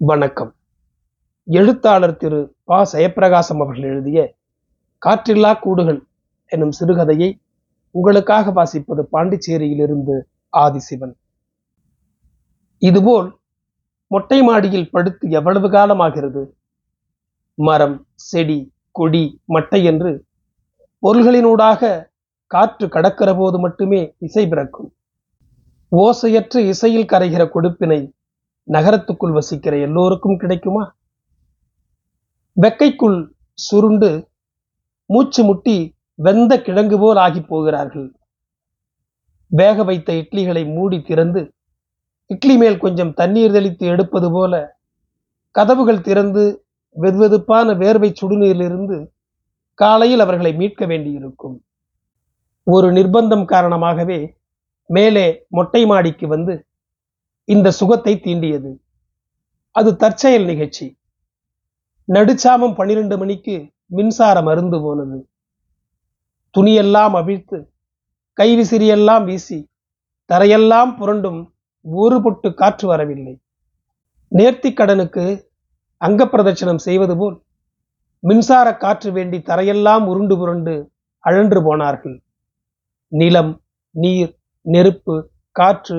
வணக்கம். எழுத்தாளர் திரு ப. ஜெயப்பிரகாசம் அவர்கள் எழுதிய காற்றில்லா கூடுகள் என்னும் சிறுகதையை உங்களுக்காக வாசிப்பது பாண்டிச்சேரியிலிருந்து ஆதிசிவன். இதுபோல் மொட்டை மாடியில் படுத்து எவ்வளவு காலமாகிறது? மரம் செடி கொடி மட்டை என்று பொருள்களினூடாக காற்று கடக்கிற போது மட்டுமே இசை பிறக்கும். ஓசையற்ற இசையில் கரைகிற கொடுப்பினை நகரத்துக்குள் வசிக்கிற எல்லோருக்கும் கிடைக்குமா? வெக்கைக்குள் சுருண்டு மூச்சு முட்டி வெந்த கிழங்கு போல் ஆகி போகிறார்கள். வேக வைத்த இட்லிகளை மூடி திறந்து இட்லி மேல் கொஞ்சம் தண்ணீர் தெளித்து எடுப்பது போல கதவுகள் திறந்து வெதுவெதுப்பான வேர்வை சுடுநீரிலிருந்து காலையில் அவர்களை மீட்க வேண்டியிருக்கும். ஒரு நிர்பந்தம் காரணமாகவே மேலே மொட்டை மாடிக்கு வந்து இந்த சுகத்தை தீண்டியது. அது தற்செயல் நிகழ்ச்சி. நடுச்சாமம் பன்னிரண்டு மணிக்கு மின்சாரம் அருந்து போனது. துணியெல்லாம் அவிழ்த்து கைவிசிறியெல்லாம் வீசி தரையெல்லாம் புரண்டும் ஒரு பொட்டு காற்று வரவில்லை. நேர்த்திக் கடனுக்கு அங்கப்பிரதட்சணம் செய்வது போல் மின்சார காற்று வேண்டி தரையெல்லாம் உருண்டு புரண்டு அழன்று போனார்கள். நிலம் நீர் நெருப்பு காற்று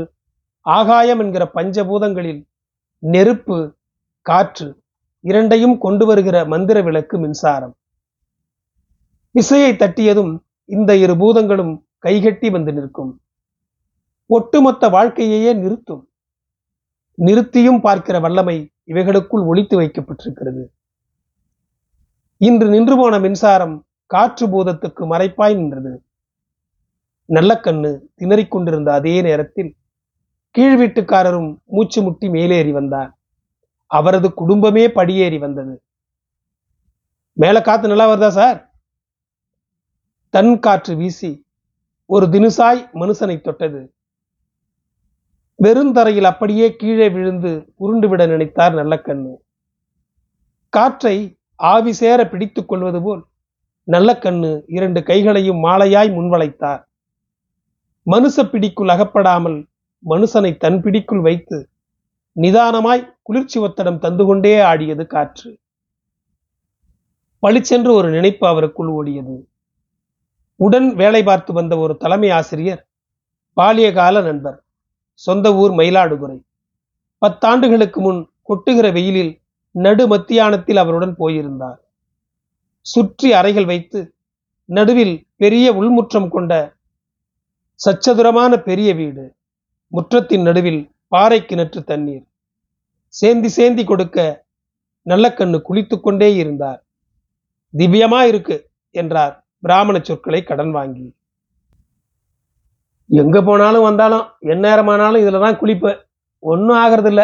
ஆகாயம் என்கிற பஞ்சபூதங்களில் நெருப்பு காற்று இரண்டையும் கொண்டு வருகிற மந்திர விளக்கு மின்சாரம். விசையை தட்டியதும் இந்த இரு பூதங்களும் கைகட்டி வந்து நிற்கும். ஒட்டுமொத்த வாழ்க்கையையே நிறுத்தும். நிறுத்தியும் பார்க்கிற வல்லமை இவைகளுக்குள் ஒளித்து வைக்கப்பட்டிருக்கிறது. இன்று நின்று போன மின்சாரம் காற்று பூதத்துக்கு மறைப்பாய் நின்றது. நல்ல கண்ணு திணறிக் கொண்டிருந்த அதே நேரத்தில் கீழ் வீட்டுக்காரரும் மூச்சு முட்டி மேலேறி வந்தார். அவரது குடும்பமே படியேறி வந்தது. மேல காத்து நல்லா வருதா சார்? தன் காற்று வீசி ஒரு தினுசாய் மனுஷனை தொட்டது. வெறுந்தரையில் அப்படியே கீழே விழுந்து உருண்டுவிட நினைத்தார் நல்லக்கண்ணு. காற்றை ஆவி சேர பிடித்துக் கொள்வது போல் நல்லக்கண்ணு இரண்டு கைகளையும் மாலையாய் முன்வளைத்தார். மனுஷ பிடிக்குள் அகப்படாமல் மனுஷனை தன் பிடிக்குள் வைத்து நிதானமாய் குளிர்ச்சி ஒத்தடம் தந்து கொண்டே ஆடியது காற்று. பளிச்சென்று ஒரு நினைப்பு அவருக்குள் ஓடியது. உடன் வேலை பார்த்து வந்த ஒரு தலைமை ஆசிரியர் பாலியகால நண்பர் சொந்த ஊர் மயிலாடுதுறை. பத்தாண்டுகளுக்கு முன் கொட்டுகிற வெயிலில் நடு மத்தியானத்தில் அவருடன் போயிருந்தார். சுற்றி அறைகள் வைத்து நடுவில் பெரிய உள்முற்றம் கொண்ட சச்சதுரமான பெரிய வீடு. முற்றத்தின் நடுவில் பாறை கிணற்று தண்ணீர். சேந்தி சேந்தி கொடுக்க நல்லக்கண்ணு குளித்துக் கொண்டே இருந்தார். திவ்யமா இருக்கு என்றார் பிராமண சொற்களை கடன் வாங்கி. எங்க போனாலும் வந்தாலும் எந்நேரமானாலும் இதுல தான் குளிப்பேன். ஒன்றும் ஆகிறதில்ல.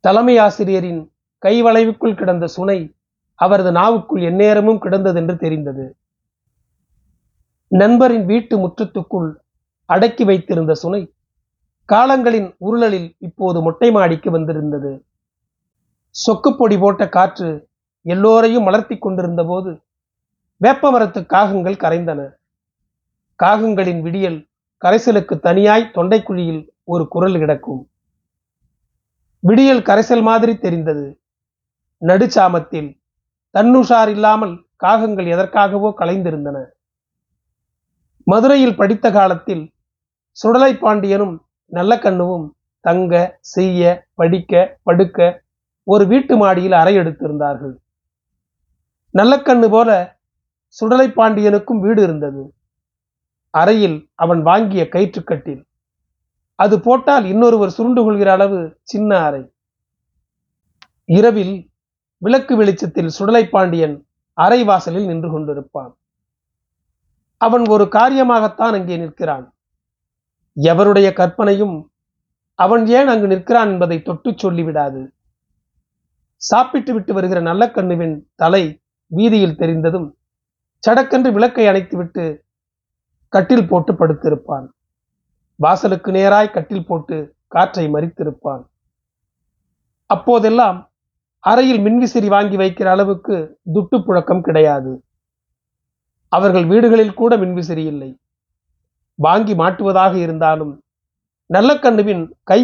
தலைமை ஆசிரியரின் கைவளைவுக்குள் கிடந்த சுனை அவரது நாவுக்குள் எந்நேரமும் கிடந்தது என்று தெரிந்தது. நண்பரின் வீட்டு முற்றத்துக்குள் அடக்கி வைத்திருந்த சுனை காலங்களின் உருளலில் இப்போது மொட்டை மாடிக்கு வந்திருந்தது. சொக்குப்பொடி போட்ட காற்று எல்லோரையும் மலர்த்தி கொண்டிருந்த போது வேப்பமரத்து காகங்கள் கரைந்தன. காகங்களின் விடியல் கரைசலுக்கு தனியாய் தொண்டைக்குழியில் ஒரு குரல் கிடக்கும். விடியல் கரைசல் மாதிரி தெரிந்தது. நடுச்சாமத்தில் தன்னுஷார் இல்லாமல் காகங்கள் எதற்காகவோ கலைந்திருந்தன. மதுரையில் படித்த காலத்தில் சுடலை பாண்டியனும் நல்ல கண்ணுவும் தங்க செய்ய படிக்க படுக்க ஒரு வீட்டு மாடியில் அறை எடுத்திருந்தார்கள். நல்லக்கண்ணு போல சுடலை பாண்டியனுக்கும் வீடு இருந்தது. அறையில் அவன் வாங்கிய கயிற்றுக்கட்டில். அது போட்டால் இன்னொருவர் சுருண்டு கொள்கிற அளவு சின்ன அறை. இரவில் விளக்கு வெளிச்சத்தில் சுடலை பாண்டியன் அறை வாசலில் நின்று கொண்டிருப்பான். அவன் ஒரு காரியமாகத்தான் அங்கே நிற்கிறான். எவருடைய கற்பனையும் அவன் ஏன் அங்கு நிற்கிறான் என்பதை தொட்டு சொல்லிவிடாது. சாப்பிட்டு விட்டு வருகிற நல்ல கண்ணுவின் தலை வீதியில் தெரிந்ததும் சடக்கென்று விளக்கை அணைத்துவிட்டு கட்டில் போட்டு படுத்திருப்பான். வாசலுக்கு நேராய் கட்டில் போட்டு காற்றை மறித்திருப்பான். அப்போதெல்லாம் அறையில் மின்விசிறி வாங்கி வைக்கிற அளவுக்கு துட்டு புழக்கம் கிடையாது. அவர்கள் வீடுகளில் கூட மின்விசிறி இல்லை. வாங்கி மாட்டுவதாக இருந்தாலும் நல்ல கண்ணுவின் கை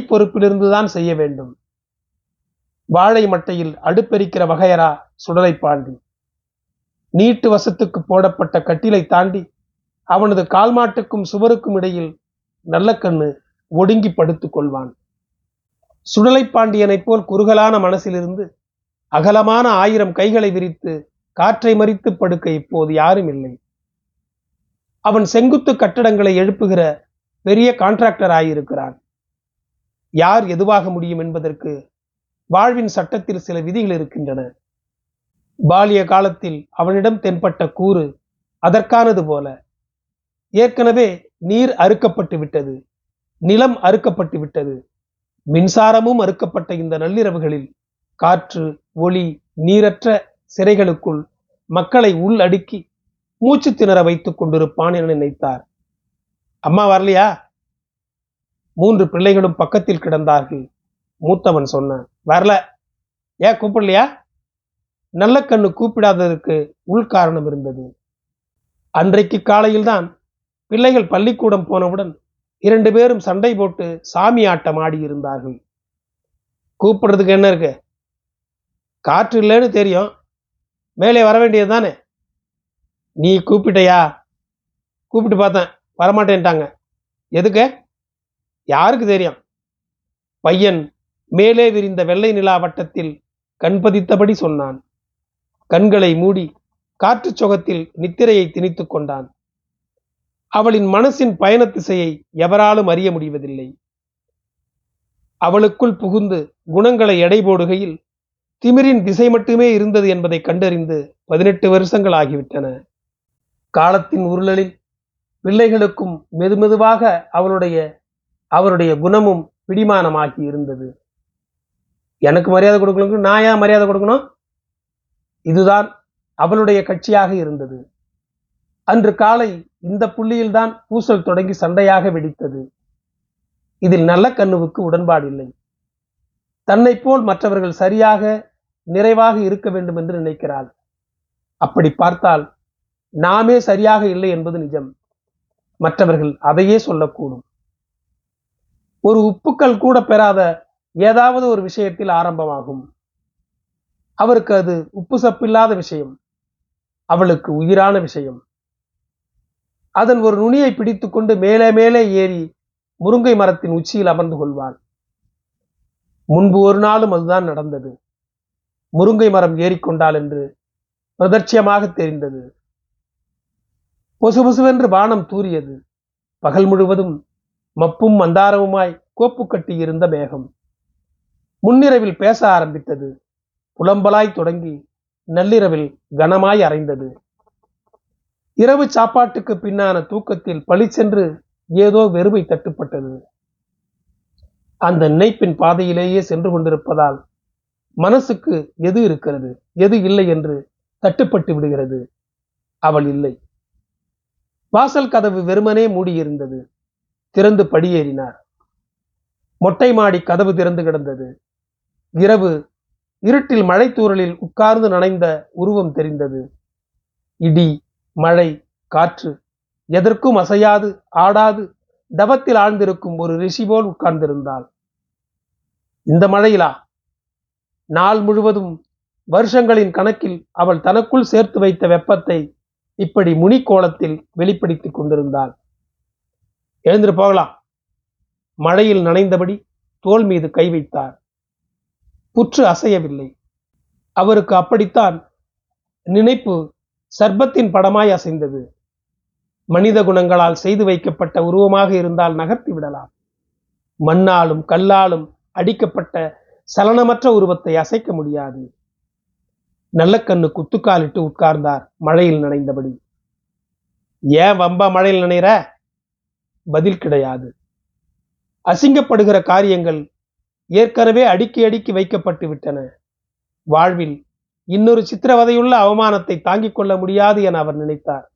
செய்ய வேண்டும். வாழை மட்டையில் அடுப்பெரிக்கிற வகையரா சுடலை பாண்டி. நீட்டு வசத்துக்கு போடப்பட்ட கட்டிலை தாண்டி அவனது கால்மாட்டுக்கும் சுவருக்கும் இடையில் நல்ல கண்ணு ஒடுங்கி படுத்துக் கொள்வான். சுடலை பாண்டியனைப் போல் குறுகலான மனசிலிருந்து அகலமான ஆயிரம் கைகளை விரித்து காற்றை மறித்து படுக்க இப்போது யாரும் இல்லை. அவன் செங்குத்து கட்டடங்களை எழுப்புகிற பெரிய கான்ட்ராக்டர் ஆகியிருக்கிறான் யார் எதுவாக முடியும் என்பதற்கு வாழ்வின் சட்டத்தில் சில விதிகள் இருக்கின்றன. பாலிய காலத்தில் அவனிடம் தென்பட்ட கூறு அதற்கானது போல. ஏற்கனவே நீர் அறுக்கப்பட்டு விட்டது நிலம் அறுக்கப்பட்டு விட்டது. மின்சாரமும் அறுக்கப்பட்ட இந்த நள்ளிரவுகளில் காற்று ஒளி நீரற்ற சிறைகளுக்குள் மக்களை உள் அடுக்கி மூச்சு திணற வைத்துக் கொண்டிருப்பான் என நினைத்தார். அம்மா வரலையா? மூன்று பிள்ளைகளும் பக்கத்தில் கிடந்தார்கள். மூத்தவன் சொன்னான் வரல. ஏன் கூப்பிடலையா? நல்ல கண்ணு கூப்பிடாததற்கு உள்காரணம் இருந்தது. அன்றைக்கு காலையில்தான் பிள்ளைகள் பள்ளிக்கூடம் போனவுடன் இரண்டு பேரும் சண்டை போட்டு சாமி ஆட்டம் ஆடி இருந்தார்கள். கூப்பிடுறதுக்கு என்ன இருக்கு? காற்று இல்லைன்னு தெரியும். மேலே வர வேண்டியது தானே நீ கூப்பிட்டையா? கூப்பிட்டு பார்த்தேன். வரமாட்டேன்ட்டாங்க. எதுக்கு? யாருக்கு தெரியும்? பையன் மேலே விரிந்த வெள்ளை நிலா வட்டத்தில் கண்பதித்தபடி சொன்னான். கண்களை மூடி காற்று சுகத்தில் நித்திரையை திணித்துக் கொண்டான். அவளின் மனசின் பயண திசையை எவராலும் அறிய முடிவதில்லை. அவளுக்குள் புகுந்து குணங்களை எடை போடுகையில் திமிரின் திசை மட்டுமே இருந்தது என்பதை கண்டறிந்து பதினெட்டு வருஷங்கள் ஆகிவிட்டன. காலத்தின் உருளலில் பிள்ளைகளுக்கும் மெதுமெதுவாக அவளுடைய அவருடைய குணமும் பிடிமானமாகி இருந்தது. எனக்கு மரியாதை கொடுக்கணும் நான் ஏன் மரியாதை கொடுக்கணும்? இதுதான் அவளுடைய கட்சியாக இருந்தது. அன்று காலை இந்த புள்ளியில்தான் பூசல் தொடங்கி சண்டையாக வெடித்தது. இதில் நல்ல கண்ணுவுக்கு உடன்பாடு இல்லை. தன்னை போல் மற்றவர்கள் சரியாக நிறைவாக இருக்க வேண்டும் என்று நினைக்கிறாள். அப்படி பார்த்தால் நாமே சரியாக இல்லை என்பது நிஜம். மற்றவர்கள் அதையே சொல்லக்கூடும். ஒரு உப்புக்கள் கூட பெறாத ஏதாவது ஒரு விஷயத்தில் ஆரம்பமாகும். அவருக்கு அது உப்பு சப்பில்லாத விஷயம். அவளுக்கு உயிரான விஷயம். அதன் ஒரு நுனியை பிடித்துக்கொண்டு மேலே மேலே ஏறி முருங்கை மரத்தின் உச்சியில் அமர்ந்து கொள்வாள். முன்பு ஒரு நாளும் அதுதான் நடந்தது. முருங்கை மரம் ஏறிக்கொண்டாள் என்று பிரதட்சியமாக தெரிந்தது. பொசு பொசுவென்று வானம் தூரியது பகல் முழுவதும் மப்பும் மந்தாரமுமாய் கோப்பு கட்டியிருந்த மேகம். முன்னிரவில் பேச ஆரம்பித்தது. புலம்பலாய் தொடங்கி நள்ளிரவில் கனமாய் அரைந்தது. இரவு சாப்பாட்டுக்கு பின்னான தூக்கத்தில் பளிச்சென்று ஏதோ வெறுமை தட்டுப்பட்டது. அந்த நினைப்பின் பாதையிலேயே சென்று கொண்டிருப்பதால் மனசுக்கு எது இருக்கிறது எது இல்லை என்று தட்டுப்பட்டு விடுகிறது. அவள் இல்லை. வாசல் கதவு வெறுமனே மூடியிருந்தது. திறந்து படியேறினார். மொட்டை மாடி கதவு திறந்து கிடந்தது. இரவு இருட்டில் மழைத்தூரலில் உட்கார்ந்து நனைந்த உருவம் தெரிந்தது. இடி மழை காற்று எதற்கும் அசையாது ஆடாது தவத்தில் ஆழ்ந்திருக்கும் ஒரு ரிஷி போல் உட்கார்ந்திருந்தாள். இந்த மழையிலா? நாள் முழுவதும் வருஷங்களின் கணக்கில் அவள் தனக்குள் சேர்த்து வைத்த வெப்பத்தை இப்படி முனி கோலத்தில் வெளிப்படுத்திக் கொண்டிருந்தாள். எழுந்திரு போகலாம். மழையில் நனைந்தபடி தோல் மீது கை வைத்தார். புற்று அசையவில்லை. அவருக்கு அப்படித்தான் நினைப்பு சர்பத்தின் படமாய் அசைந்தது. மனித குணங்களால் செய்து வைக்கப்பட்ட உருவமாக இருந்தால் நகர்த்தி விடலாம். மண்ணாலும் கல்லாலும் அடிக்கப்பட்ட சலனமற்ற உருவத்தை அசைக்க முடியாது. நல்ல கண்ணு குத்துக்காலிட்டு உட்கார்ந்தார் மழையில் நனைந்தபடி. ஏன் வம்பா மழையில் நினைற பதில் கிடையாது. அசிங்கப்படுகிற காரியங்கள் ஏற்கனவே அடுக்கி அடுக்கி வைக்கப்பட்டு விட்டன. வாழ்வில் இன்னொரு சித்திரவதையுள்ள அவமானத்தை தாங்கிக் கொள்ள முடியாது என அவர் நினைத்தார்.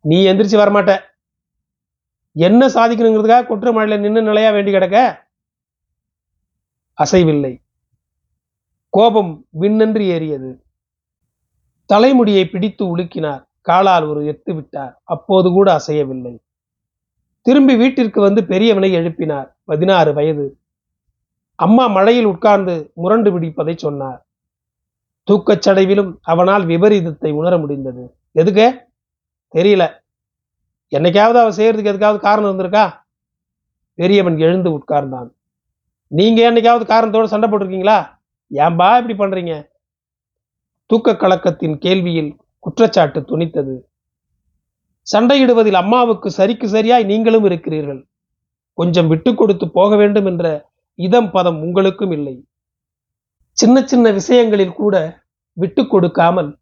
நீ எந்திரிச்சு வரமாட்ட. என்ன சாதிக்கணுங்கிறதுக்காக குற்ற மழையில நின்று நிலையா வேண்டி கிடக்க? அசைவில்லை. கோபம் விண்ணென்று ஏறியது. தலைமுடியை பிடித்து உலுக்கினார். காலால் ஒரு எட்டு விட்டார். அப்போது கூட அசையவில்லை. திரும்பி வீட்டிற்கு வந்து பெரியவனை எழுப்பினார். பதினாறு வயது. அம்மா மழையில் உட்கார்ந்து முரண்டு பிடிப்பதை சொன்னார். தூக்கச்சடைவிலும் அவனால் விபரீதத்தை உணர முடிந்தது. எதுக்கு? தெரியல. என்னைக்காவது அவன் செய்யறதுக்கு எதுக்காவது காரணம் இருந்திருக்கா? பெரியவன் எழுந்து உட்கார்ந்தான். நீங்க என்னைக்காவது காரணத்தோட சண்டை போட்டிருக்கீங்களா? ஏன்பா இப்படி பண்றீங்க? தூக்க கலக்கத்தின் கேள்வியில் குற்றச்சாட்டு துணித்தது. சண்டையிடுவதில் அம்மாவுக்கு சரிக்கு சரியாய் நீங்களும் இருக்கிறீர்கள். கொஞ்சம் விட்டு கொடுத்து போக வேண்டும் என்ற இதம் பதம் உங்களுக்கும் இல்லை. சின்ன சின்ன விஷயங்களில் கூட விட்டு கொடுக்காமல்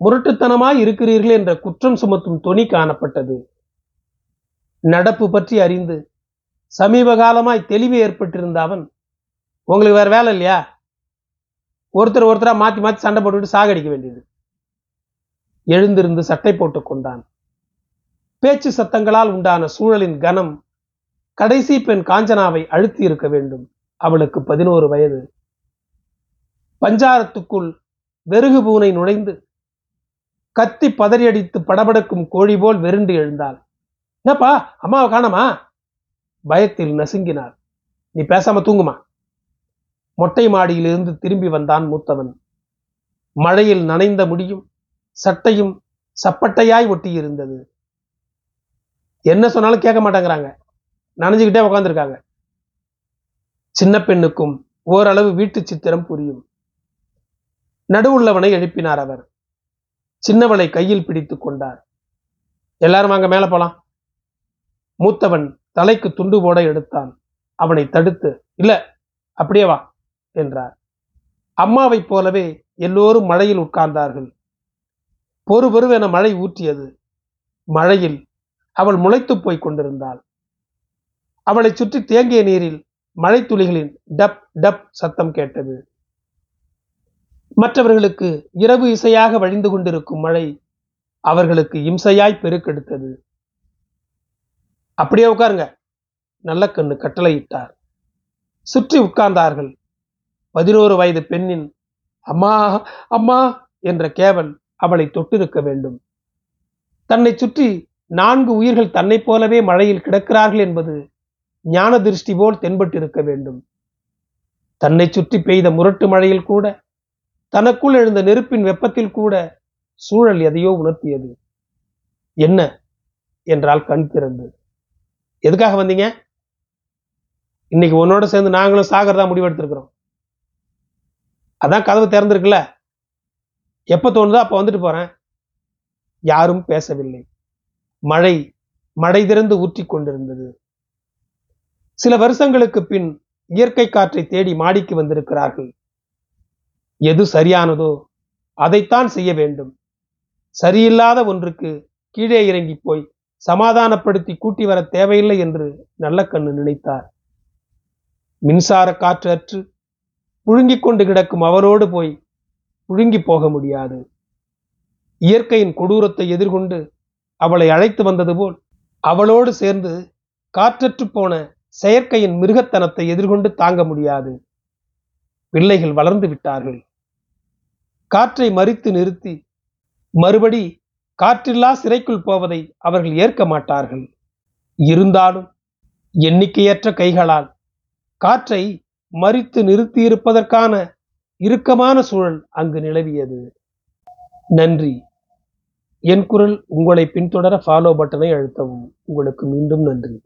முரட்டுத்தனமாய் இருக்கிறீர்கள் என்ற குற்றம் சுமத்தும் தொனி காணப்பட்டது. நடப்பு பற்றி அறிந்து சமீப காலமாய் தெளிவு ஏற்பட்டிருந்த அவன் உங்களுக்கு வேற வேலை இல்லையா? ஒருத்தர் ஒருத்தரா மாத்தி மாத்தி சண்டை போட்டுக்கிட்டு சாகடிக்க வேண்டியது. எழுந்திருந்து சட்டை போட்டுக் கொண்டான். பேச்சு சத்தங்களால் உண்டான சூழலின் கனம் கடைசி பெண் காஞ்சனாவை அழுத்தி இருக்க வேண்டும். அவளுக்கு பதினோரு வயது. பஞ்சாரத்துக்குள் வெறுகு பூனை நுழைந்து கத்தி பதறியடித்து படபடக்கும் கோழி போல் வெருண்டு எழுந்தாள். என்னப்பா அம்மாவை காணமா? பயத்தில் நசுங்கினார் நீ பேசாம தூங்குமா? மொட்டை மாடியிலிருந்து திரும்பி வந்தான் மூத்தவன். மழையில் நனைந்த முடியும் சட்டையும் சப்பட்டையாய் ஒட்டி இருந்தது என்ன சொன்னாலும் கேட்க மாட்டேங்கிறாங்க. நனைஞ்சுக்கிட்டே உட்காந்துருக்காங்க சின்ன பெண்ணுக்கும் ஓரளவு வீட்டு சித்திரம் புரியும். நடுவுள்ளவனை எழுப்பினார் அவர். சின்னவளை கையில் பிடித்துக் கொண்டார். எல்லாரும் அங்க மேல போலாம். மூத்தவன் தலைக்கு துண்டு போட எடுத்தான். அவனை தடுத்து இல்ல அப்படியே வா. என்றார். அம்மாவைப் போலவே எல்லோரும் மழையில் உட்கார்ந்தார்கள். பொறு பொறுவென மழை ஊற்றியது. மழையில் அவள் முளைத்துப் போய்க் கொண்டிருந்தாள். அவளை சுற்றி தேங்கிய நீரில் மழை துளிகளின் டப் டப் சத்தம் கேட்டது. மற்றவர்களுக்கு இரவு இசையாக வழிந்து கொண்டிருக்கும் மழை அவர்களுக்கு இம்சையாய் பெருக்கெடுத்தது. அப்படியே உட்காருங்க. நல்ல கண்ணு கட்டளையிட்டார். சுற்றி உட்கார்ந்தார்கள். பதினோரு வயது பெண்ணின் அம்மா அம்மா என்ற கேவல் அவளை தொட்டிருக்க வேண்டும். தன்னை சுற்றி நான்கு உயிர்கள் தன்னைப் போலவே மழையில் கிடக்கிறார்கள் என்பது ஞான திருஷ்டி போல் தென்பட்டிருக்க வேண்டும். தன்னை சுற்றி பெய்த முரட்டு மழையில் கூட தனக்குள் எழுந்த நெருப்பின் வெப்பத்தில் கூட சூழல் எதையோ உணர்த்தியது. என்ன என்றால் கண் திறந்து. எதுக்காக வந்தீங்க? இன்னைக்கு உன்னோட சேர்ந்து நாங்களும் சாகரதா முடிவெடுத்திருக்கிறோம். அதான் கதவு திறந்திருக்குல்ல. எப்ப தோணுதோ அப்போ வந்துட்டு போறேன். யாரும் பேசவில்லை. மழை மழை திறந்து ஊற்றி கொண்டிருந்தது. சில வருஷங்களுக்கு பின் இயற்கை காற்றை தேடி மாடிக்கு வந்திருக்கிறார்கள். எது சரியானதோ அதைத்தான் செய்ய வேண்டும். சரியில்லாத ஒன்றுக்கு கீழே இறங்கி போய் சமாதானப்படுத்தி கூட்டி வர தேவையில்லை என்று நல்ல கண்ணு நினைத்தார். மின்சார காற்று அற்று புழுங்கிக் கொண்டு கிடக்கும் அவரோடு போய் புழுங்கி போக முடியாது. இயற்கையின் கொடூரத்தை எதிர்கொண்டு அவளை அழைத்து வந்தது போல் அவளோடு சேர்ந்து காற்றற்று போன செயற்கையின் மிருகத்தனத்தை எதிர்கொண்டு தாங்க முடியாது. பிள்ளைகள் வளர்ந்து விட்டார்கள். காற்றை மறித்து நிறுத்தி மறுபடி காற்றில்லா சிறைக்குள் போவதை அவர்கள் ஏற்க மாட்டார்கள். இருந்தாலும் எண்ணிக்கையற்ற கைகளால் காற்றை மறித்து நிறுத்தியிருப்பதற்கான இறுக்கமான சூழல் அங்கு நிலவியது. நன்றி. என் குரல் உங்களை பின்தொடர ஃபாலோ பட்டனை அழுத்தவும். உங்களுக்கு மீண்டும் நன்றி.